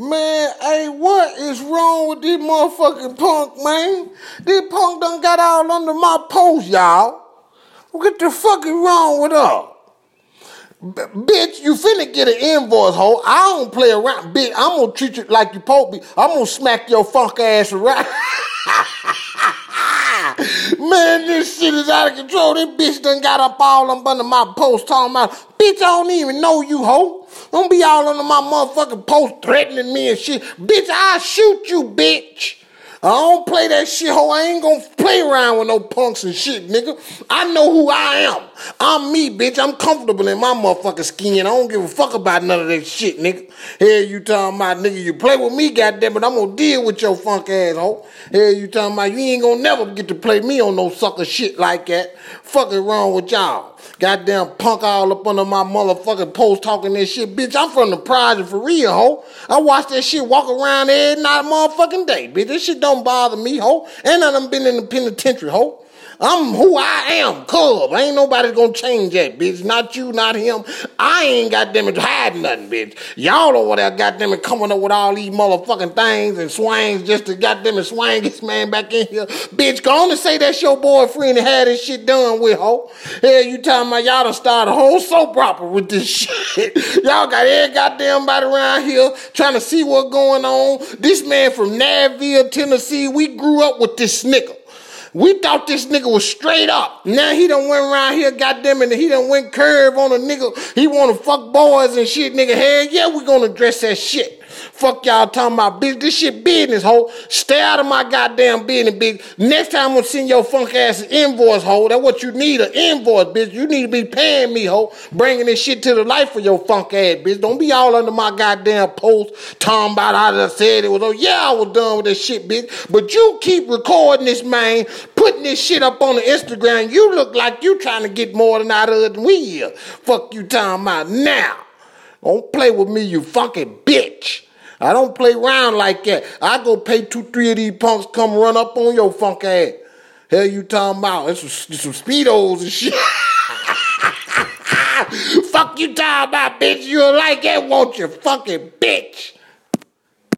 Man, hey, what is wrong with this motherfucking punk, man? This punk done got all under my post, y'all. What the fuck is wrong with her? B- bitch, you finna get an invoice, hoe. I don't play around, bitch. I'm gonna treat you like you to be. I'm gonna smack your funk ass around. Man, this shit is out of control. This bitch done got up all up under my post talking about, bitch, I don't even know you, hoe. Don't be all under my motherfucking post threatening me and shit. Bitch, I'll shoot you, bitch. I don't play that shit, ho. I ain't gonna play around with no punks and shit, nigga. I know who I am. I'm me, bitch. I'm comfortable in my motherfucking skin. I don't give a fuck about none of that shit, nigga. Here you talking about, nigga, you play with me, goddamn it. I'm gonna deal with your funk ass, ho. Here you talking about, you ain't gonna never get to play me on no sucker shit like that. Fuck wrong with y'all? Goddamn punk all up under my motherfucking post talking that shit. Bitch, I'm from the project for real, ho. I watch that shit walk around every night motherfucking day, bitch. This shit don't bother me, ho. And I done been in the penitentiary, ho. I'm who I am, cub. Ain't nobody gonna change that, bitch. Not you, not him. I ain't got them hiding nothing, bitch. Y'all over there got them coming up with all these motherfucking things and swings just to got them swing this man back in here. Bitch, go on and say that's your boyfriend and had this shit done with, ho. Hell, you talking about y'all done started a whole soap opera with this shit. y'all got every goddamn body around here trying to see what's going on. This man from Nashville, Tennessee, we grew up with this nigga. We thought this nigga was straight up. Now he done went around here, goddamn it, he done went curve on a nigga. He wanna fuck boys and shit, nigga. Hell yeah, we gonna address that shit. Fuck y'all talking about bitch. This shit business, hoe. Stay out of my goddamn business, bitch. Next time I'm gonna send your funk ass an invoice, hoe. That's what you need, an invoice, bitch. You need to be paying me, hoe. Bringing this shit to the life for your funk ass, bitch. Don't be all under my goddamn post talking about I said it was. Oh, yeah, I was done with this shit, bitch. But you keep recording this, man, putting this shit up on the Instagram. You look like you trying to get more than out of it than we are. Fuck you talking about now. Don't play with me, you fucking bitch. I don't play around like that. I go pay two, three of these punks come run up on your funk ass. Hell you talking about? It's some, some speedos and shit. Fuck you talking about, bitch. You like that, won't you? Fucking bitch.